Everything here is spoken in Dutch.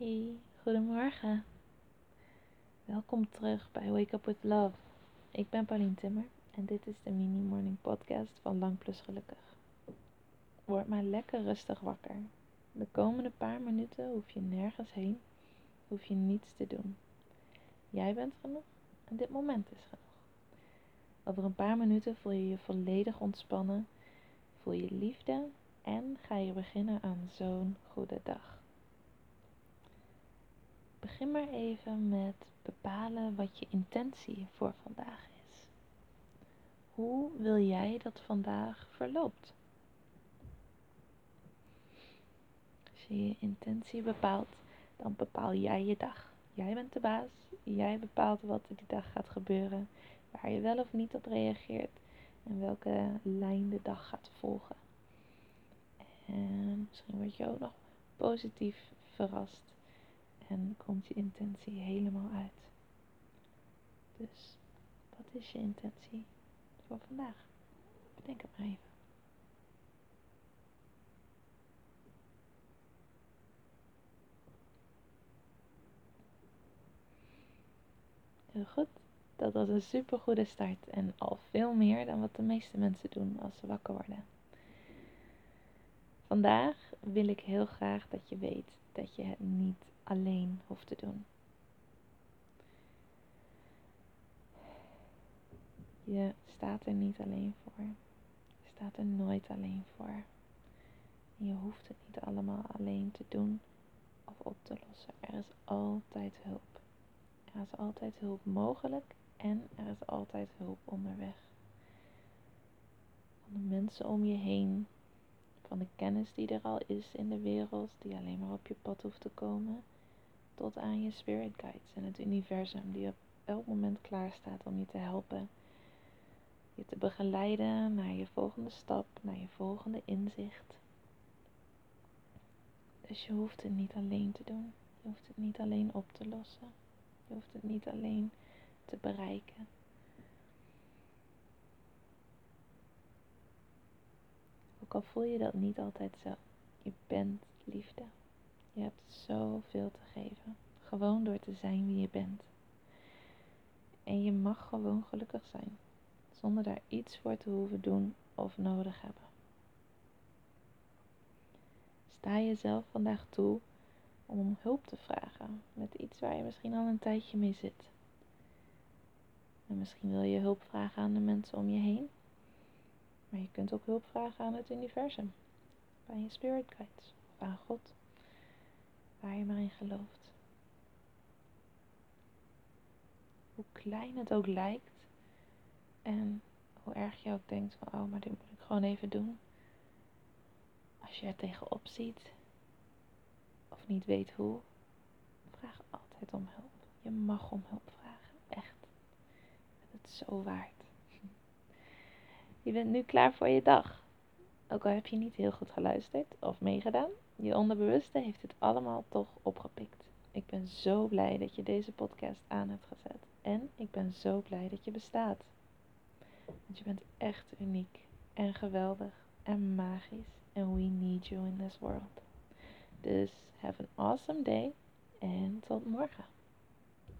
Hey, goedemorgen. Welkom terug bij Wake Up With Love. Ik ben Pauline Timmer en dit is de mini morning podcast van Lang Plus Gelukkig. Word maar lekker rustig wakker. De komende paar minuten hoef je nergens heen, hoef je niets te doen. Jij bent genoeg en dit moment is genoeg. Over een paar minuten voel je je volledig ontspannen, voel je liefde en ga je beginnen aan zo'n goede dag. Begin maar even met bepalen wat je intentie voor vandaag is. Hoe wil jij dat vandaag verloopt? Als je je intentie bepaalt, dan bepaal jij je dag. Jij bent de baas, jij bepaalt wat er die dag gaat gebeuren, waar je wel of niet op reageert en welke lijn de dag gaat volgen. En misschien word je ook nog positief verrast en komt je intentie helemaal uit. Dus wat is je intentie voor vandaag? Bedenk het maar even. Heel goed. Dat was een super goede start en al veel meer dan wat de meeste mensen doen als ze wakker worden. Vandaag wil ik heel graag dat je weet dat je het niet alleen hoeft te doen. Je staat er niet alleen voor. Je staat er nooit alleen voor. Je hoeft het niet allemaal alleen te doen of op te lossen. Er is altijd hulp. Er is altijd hulp mogelijk en er is altijd hulp onderweg. Van de mensen om je heen, van de kennis die er al is in de wereld, die alleen maar op je pad hoeft te komen, tot aan je spirit guides en het universum die op elk moment klaar staat om je te helpen. Je te begeleiden naar je volgende stap, naar je volgende inzicht. Dus je hoeft het niet alleen te doen. Je hoeft het niet alleen op te lossen. Je hoeft het niet alleen te bereiken. Ook al voel je dat niet altijd zo. Je bent liefde. Je hebt zoveel te geven. Gewoon door te zijn wie je bent. En je mag gewoon gelukkig zijn. Zonder daar iets voor te hoeven doen of nodig hebben. Sta jezelf vandaag toe om hulp te vragen met iets waar je misschien al een tijdje mee zit. En misschien wil je hulp vragen aan de mensen om je heen. Maar je kunt ook hulp vragen aan het universum. Aan je spirit guides of aan God waar je maar in gelooft. Hoe klein het ook lijkt en hoe erg je ook denkt van, oh, maar dit moet ik gewoon even doen. Als je er tegenop ziet of niet weet hoe, vraag altijd om hulp. Je mag om hulp vragen, echt. Het is zo waard. Je bent nu klaar voor je dag. Ook al heb je niet heel goed geluisterd of meegedaan, je onderbewuste heeft het allemaal toch opgepikt. Ik ben zo blij dat je deze podcast aan hebt gezet. En ik ben zo blij dat je bestaat. Want je bent echt uniek en geweldig en magisch. And we need you in this world. Dus have an awesome day en tot morgen.